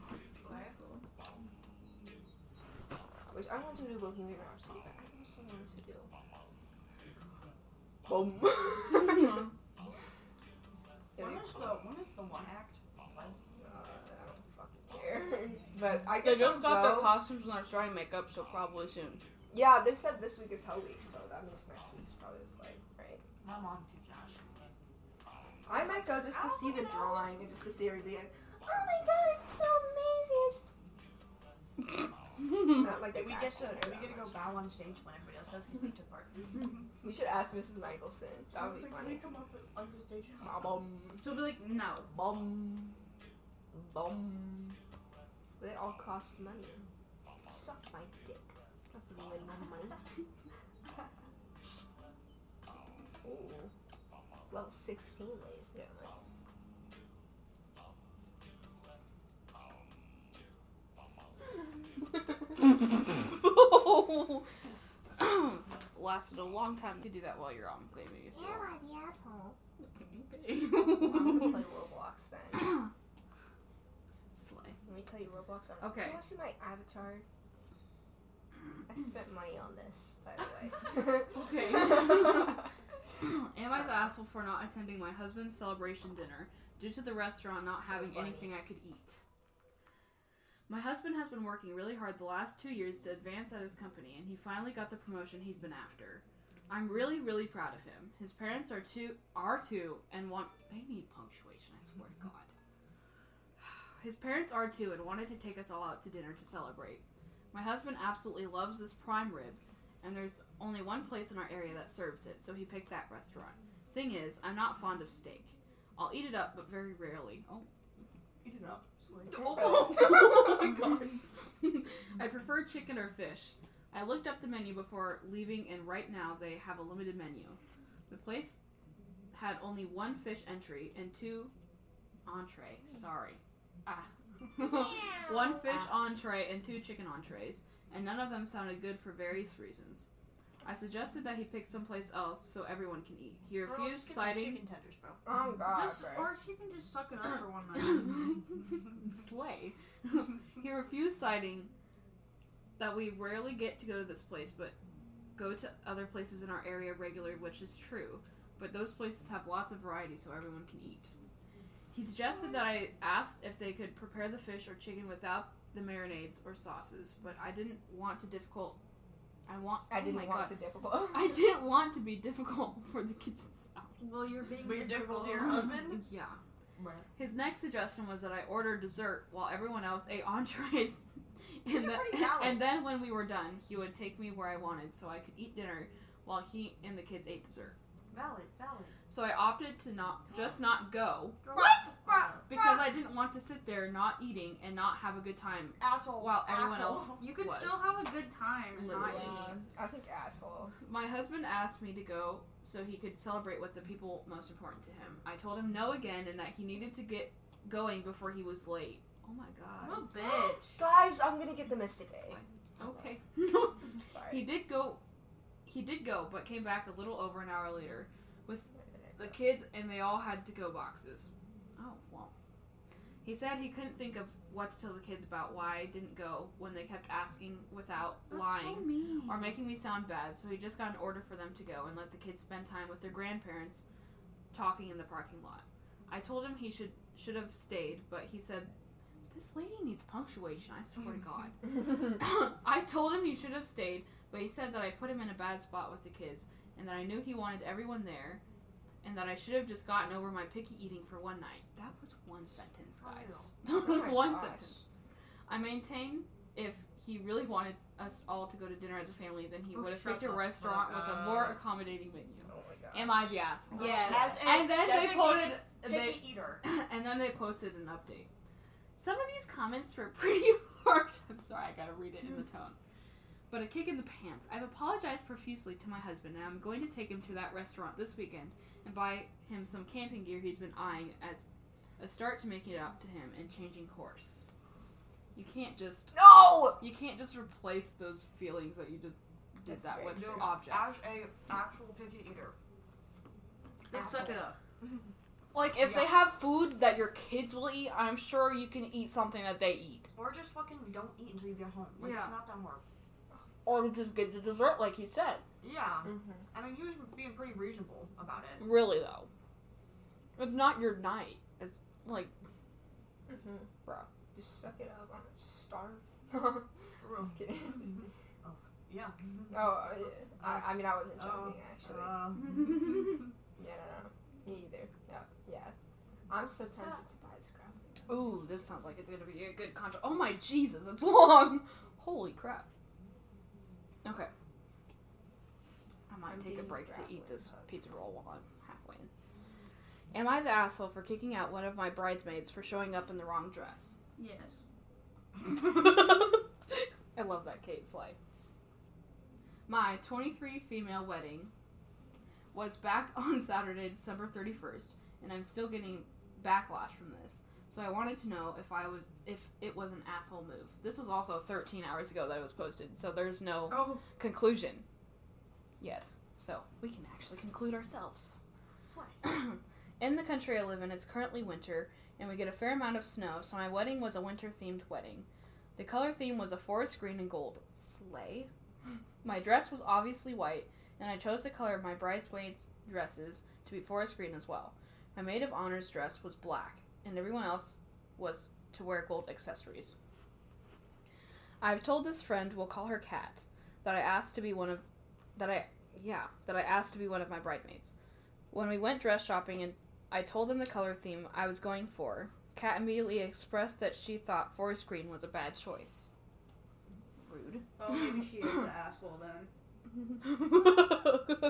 Which I want to do Bohemian Rhapsody, but I know someone else who do. Boom. It'll When be is the when is the one act? Uh, I don't fucking care. But I They guess just I'll got their go. costumes and they're starting makeup, so probably soon. Yeah, they said this week is Hell Week, so that means next week's probably the play, right? My mom keeps asking me. I might go just to oh see the go. drawing and just to see everybody like, oh my god, it's so amazing. It's not like Do it's we get to actually do we get to go bow on stage when everybody else does? Because we took part. We should ask Mrs. Michelson. That would be like, can we come up on the stage? Bum, She'll be like, no. bum, bum. They all cost money. Suck my dick. Not giving me money. Ooh. Level 16, ladies and gentlemen. Lasted a long time to do that while you're on gaming. If you want. the asshole. Okay. I'm gonna play Roblox then. Slay. Let me tell you Roblox. On. Okay. Do you want to see my avatar? I spent money on this, by the way. Okay. Am I the asshole for not attending my husband's celebration dinner due to the restaurant not having funny. anything I could eat? My husband has been working really hard the last two years to advance at his company, and he finally got the promotion he's been after. I'm really, really proud of him. His parents are two, are two, and want. They need punctuation. I swear to God. His parents are two and wanted to take us all out to dinner to celebrate. My husband absolutely loves this prime rib, and there's only one place in our area that serves it, so he picked that restaurant. Thing is, I'm not fond of steak. I'll eat it up, but very rarely. Oh, Eat it up. Slay. oh, my god. I prefer chicken or fish. I looked up the menu before leaving, and right now they have a limited menu. The place had only one fish entry and two entree. Sorry. Ah. One fish entree and two chicken entrees, and none of them sounded good for various reasons. I suggested that he pick someplace else so everyone can eat. He Bro, refused, just get some citing chicken tenders, bro. oh god, Just, bro. or she can just suck it up for one night. Slay. he refused, citing that we rarely get to go to this place, but go to other places in our area regularly, which is true. But those places have lots of variety, so everyone can eat. He suggested that I asked if they could prepare the fish or chicken without the marinades or sauces, but I didn't want to difficult. I want. I oh didn't my want God. to difficult. I didn't want to be difficult for the kitchen staff. well, you're being But you're difficult to your husband? Yeah. Bruh. His next suggestion was that I order dessert while everyone else ate entrees. And, the- and then when we were done, he would take me where I wanted so I could eat dinner while he and the kids ate dessert. Valid, valid. So I opted to not just not go Bruh, because I didn't want to sit there not eating and not have a good time. asshole. While everyone asshole. else- You could Was. still have a good time and not Literally. eat. I think asshole. My husband asked me to go so he could celebrate with the people most important to him. I told him no again and that he needed to get going before he was late. Oh my god. What a bitch. Guys, I'm gonna get the Mystic A. Okay. Sorry. He did go. He did go, but came back a little over an hour later with the kids, and they all had to-go boxes. Oh well. He said he couldn't think of what to tell the kids about why I didn't go when they kept asking without That's lying so or making me sound bad. So he just got an order for them to go and let the kids spend time with their grandparents, talking in the parking lot. I told him he should should have stayed, but he said. This lady needs punctuation, I swear to God. I told him he should have stayed, but he said that I put him in a bad spot with the kids, and that I knew he wanted everyone there, and that I should have just gotten over my picky eating for one night. That was one sentence, oh guys. Oh my one gosh. sentence. I maintain if he really wanted us all to go to dinner as a family, then he Oh, would have picked a rast-restaurant fuck with a more accommodating menu. Oh my god. Am I the asshole? Yes. As And then they designated quoted they, picky eater. and then they posted an update. Some of these comments were pretty harsh. I'm sorry, I gotta read it in the hmm. tone. But a kick in the pants. I've apologized profusely to my husband, and I'm going to take him to that restaurant this weekend and buy him some camping gear he's been eyeing as a start to making it up to him and changing course. You can't just No! you can't just replace those feelings that you just did That's that very with Dude, objects. As a actual picky eater. Just suck it up. Like if they have food that your kids will eat, I'm sure you can eat something that they eat, Or just fucking don't eat until you get home. Like, Yeah. it's not that hard. Or just get the dessert like he said. Yeah. Mm-hmm. I mean, he was being pretty reasonable about it. Really though, it's not your night. It's like Mm-hmm. Bro. Just suck it up. I'm just starve. For real. just kidding. Yeah. oh, uh, yeah. I, I mean, I wasn't joking, actually. Uh, yeah, no, no. Me either. Yeah, yeah. I'm so tempted to buy this crap. Ooh, this sounds like it's gonna be a good contract. Oh my Jesus, it's long. Holy crap. Okay. I might I'm take a break to eat this pizza roll while I'm halfway in. Am I the asshole for kicking out one of my bridesmaids for showing up in the wrong dress? Yes. I love that Kate Slay. My 23 female wedding was back on Saturday, December 31st, and I'm still getting backlash from this. So I wanted to know if I was if it was an asshole move. This was also 13 hours ago that it was posted, so there's no Oh. conclusion yet. So we can actually conclude ourselves. In the country I live in, it's currently winter, and we get a fair amount of snow, so my wedding was a winter themed wedding. The color theme was a forest green and gold. Slay. my dress was obviously white, and I chose the color of my bridesmaids' dresses to be forest green as well. My maid of honor's dress was black, and everyone else was to wear gold accessories. I've told this friend, we'll call her Kat, that I asked to be one of that I yeah, that I asked to be one of my bridesmaids. When we went dress shopping and I told them the color theme I was going for, Kat immediately expressed that she thought forest green was a bad choice. Rude. Oh, maybe she is the asshole then.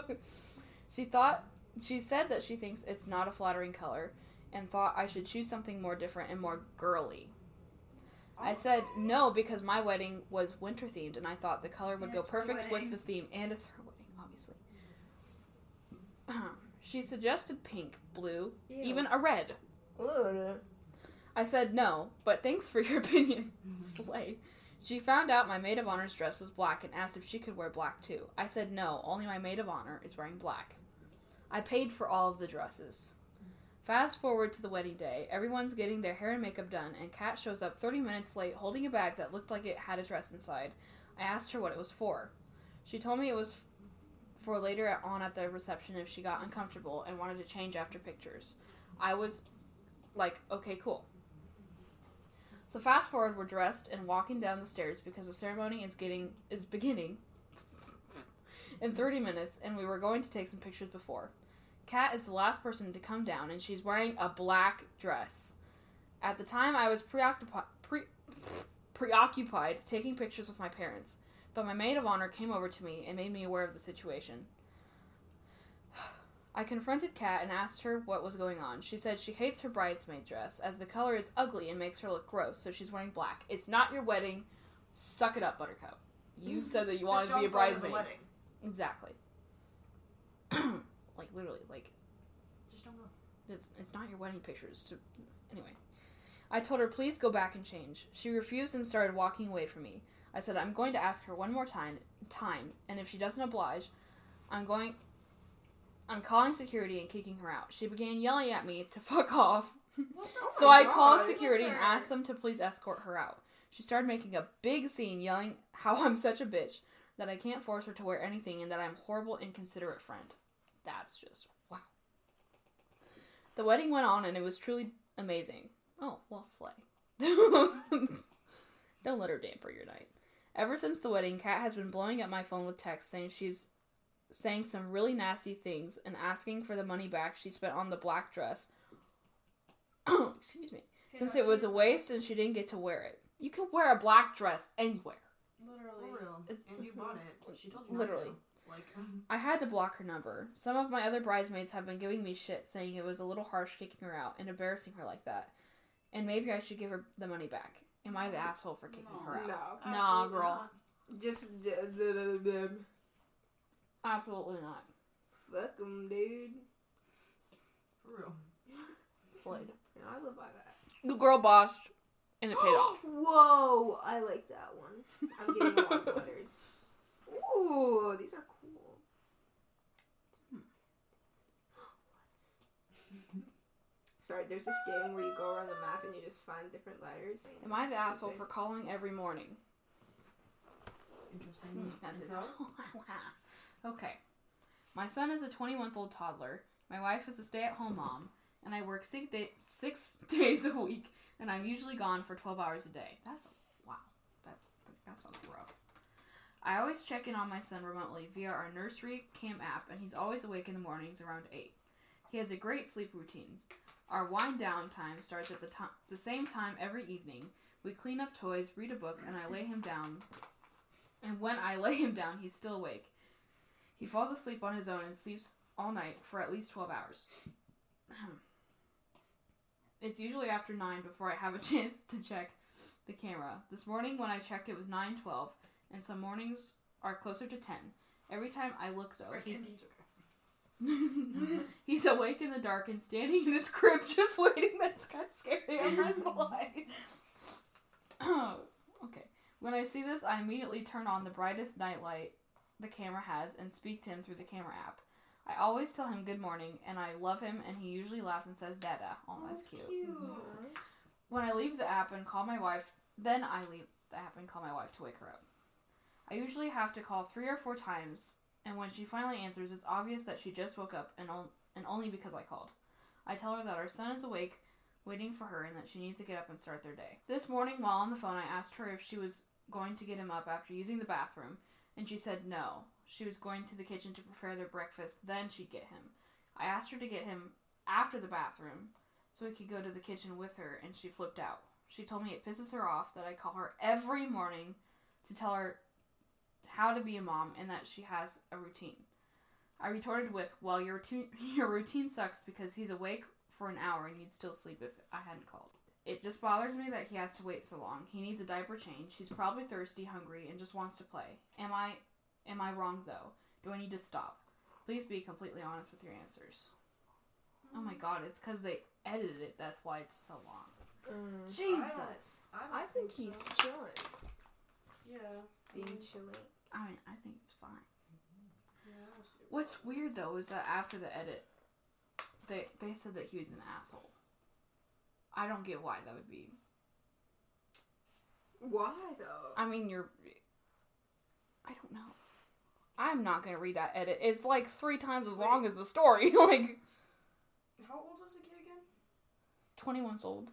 she thought she said that she thinks it's not a flattering color and thought I should choose something more different and more girly. I said no because my wedding was winter themed and I thought the color would Yeah, go perfect with the theme and it's her wedding, obviously. she suggested pink, blue, even a red. Ugh. I said no, but thanks for your opinion. Slay. She found out my maid of honor's dress was black and asked if she could wear black too. I said no, only my maid of honor is wearing black. I paid for all of the dresses. Fast forward to the wedding day. Everyone's getting their hair and makeup done, and Kat shows up 30 minutes late holding a bag that looked like it had a dress inside. I asked her what it was for. She told me it was for later on at the reception if she got uncomfortable and wanted to change after pictures. I was like, okay, cool. So fast forward, we're dressed and walking down the stairs because the ceremony is getting is beginning in 30 minutes, and we were going to take some pictures before. Kat is the last person to come down, and she's wearing a black dress. At the time, I was preoccupied pre- preoccupied taking pictures with my parents, but my maid of honor came over to me and made me aware of the situation. I confronted Kat and asked her what was going on. She said she hates her bridesmaid dress as the color is ugly and makes her look gross, so she's wearing black. It's not your wedding. Suck it up, Buttercup. You mm-hmm. said that you wanted to be a go to the bridesmaid. Exactly. Like literally, like Just don't go. it's it's not your wedding pictures. To anyway, I told her please go back and change. She refused and started walking away from me. I said I'm going to ask her one more time, time, and if she doesn't oblige, I'm going. I'm calling security and kicking her out. She began yelling at me to fuck off. So I God, called security and asked them to please escort her out. She started making a big scene, yelling how I'm such a bitch, that I can't force her to wear anything, and that I'm a horrible, inconsiderate friend. That's just wow. The wedding went on, and it was truly amazing. Oh, well, slay. Don't let her damper your night. Ever since the wedding, Kat has been blowing up my phone with texts saying she's saying some really nasty things and asking for the money back she spent on the black dress. Excuse me. Since it was a waste and she didn't get to wear it. You can wear a black dress anywhere. For Literally. real. And you bought it. She told you Literally. Not to. Like, um, I had to block her number. Some of my other bridesmaids have been giving me shit, saying it was a little harsh kicking her out and embarrassing her like that. And maybe I should give her the money back. Am I the asshole for kicking her out? No. Nah, girl. not. Just d- d- d- d- Absolutely not. Fuck them, dude. For real. Slayed. Yeah, I live by that. The girl bossed, and it paid off. Whoa, I like that one. I'm getting a lot of letters. Ooh, these are cool. Sorry, there's this game where you go around the map and you just find different letters. Am I the asshole for calling every morning? Interesting. Hmm, that's it. Info? okay. My son is a 20 month old toddler. My wife is a stay at home mom. And I work six, day- six days a week. And I'm usually gone for 12 hours a day. That's a, wow. That, that sounds rough. I always check in on my son remotely via our nursery cam app. And he's always awake in the mornings around 8. He has a great sleep routine. Our wind down time starts at the, to- the same time every evening. We clean up toys, read a book, and I lay him down and when I lay him down, he's still awake. He falls asleep on his own and sleeps all night for at least 12 hours. it's usually after 9 before I have a chance to check the camera. This morning when I checked it was 9:12 and some mornings are closer to 10. Every time I look though, he's Kenny, it's okay. he's awake in the dark and standing in his crib just waiting. That's kind of scary. I'm not gonna lie. okay. When I see this, I immediately turn on the brightest nightlight the camera has and speak to him through the camera app. I always tell him good morning, and I love him, and he usually laughs and says "Dada." Oh, that's cute. When I leave the app and call my wife, then I leave the app and call my wife to wake her up. I usually have to call three or four times, and when she finally answers, it's obvious that she just woke up and, and only because I called. I tell her that our son is awake, waiting for her, and that she needs to get up and start their day. This morning, while on the phone, I asked her if she was going to get him up after using the bathroom, and she said no. She was going to the kitchen to prepare their breakfast, then she'd get him. I asked her to get him after the bathroom so he could go to the kitchen with her, and she flipped out. She told me it pisses her off that I call her every morning to tell her how to be a mom and that she has a routine. I retorted with, "Well, your routine your routine sucks because he's awake for an hour and you'd still sleep if I hadn't called." It just bothers me that he has to wait so long. He needs a diaper change. He's probably thirsty, hungry, and just wants to play. Am I am I wrong though? Do I need to stop? Please be completely honest with your answers. Oh my god, it's cuz they edited it. That's why it's so long. Mm. Jesus. I, don't I think so. he's chilling. Yeah. Being chilling. I mean, I think it's fine. yeah, I don't see it. What's weird though is that after the edit, they they said that he was an asshole. I don't get why that would be. Why though? I mean, you're. I don't know. I'm not gonna read that edit. It's like three times as long as the story. like How old was the kid again? twenty months old.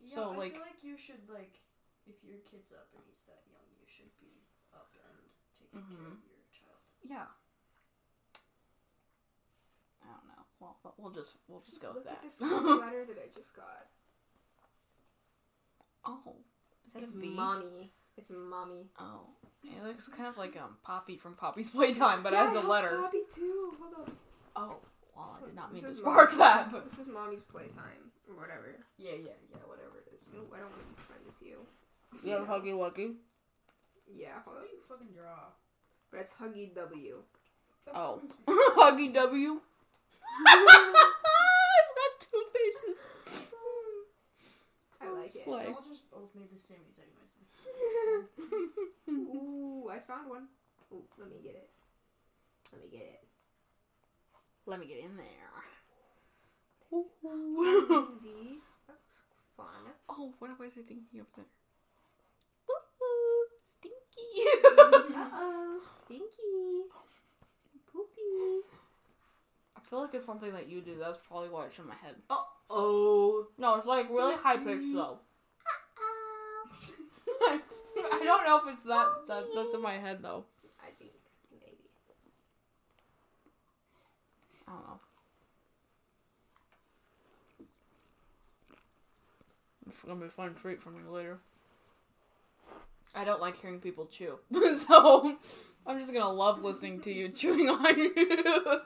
Yeah, So, I like- feel like you should like, if your kid's up and he's that young, you should be up and taking care Mhm. of your child. Yeah. I don't know. Well, but we'll just we'll just go with that. Look that. at this letter that I just got. oh, is that It's a V? mommy. It's mommy. Oh, it looks kind of like um Poppy from Poppy's Playtime, but Yeah, as I a have letter. Copy too. Hold on. Oh, well, I did not mean This to is spark mom- that, This is, but this is mommy's playtime or whatever. yeah, yeah, yeah, whatever it is. Ooh, I don't want to be friends with you. You have Huggy Wuggy? Yeah, hold How on. do you fucking draw? But it's Huggy W. Oh, Huggy W. it's got two faces. I like it. Slay. They all just both made the same exact noise. at the same time. Ooh, I found one. Ooh, let me get it. Let me get it. Let me get in there. V. That's fun. oh, what was I thinking of there? Ooh, stinky. Uh oh, stinky. Poopy. I feel like it's something that you do. That's probably why it's in my head. Uh oh. No, it's like really high pitched though. I don't know if it's that, that that's in my head though. I think maybe. I don't know. It's gonna be a fun treat for me later. I don't like hearing people chew, so I'm just gonna love listening to you chewing on your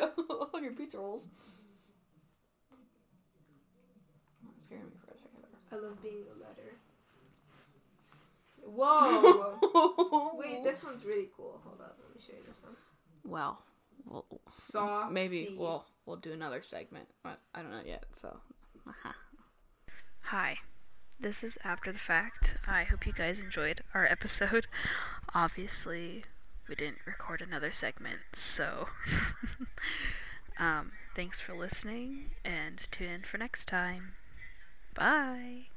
on your pizza rolls. Scared me for a second. I love being a letter. Whoa. Wait, this one's really cool. Hold up, let me show you this one. Well, we'll Saw. maybe seed. we'll we'll do another segment, but I don't know yet. So, hi, this is after the fact. I hope you guys enjoyed our episode. Obviously, we didn't record another segment, so um, Thanks for listening, and tune in for next time. Bye.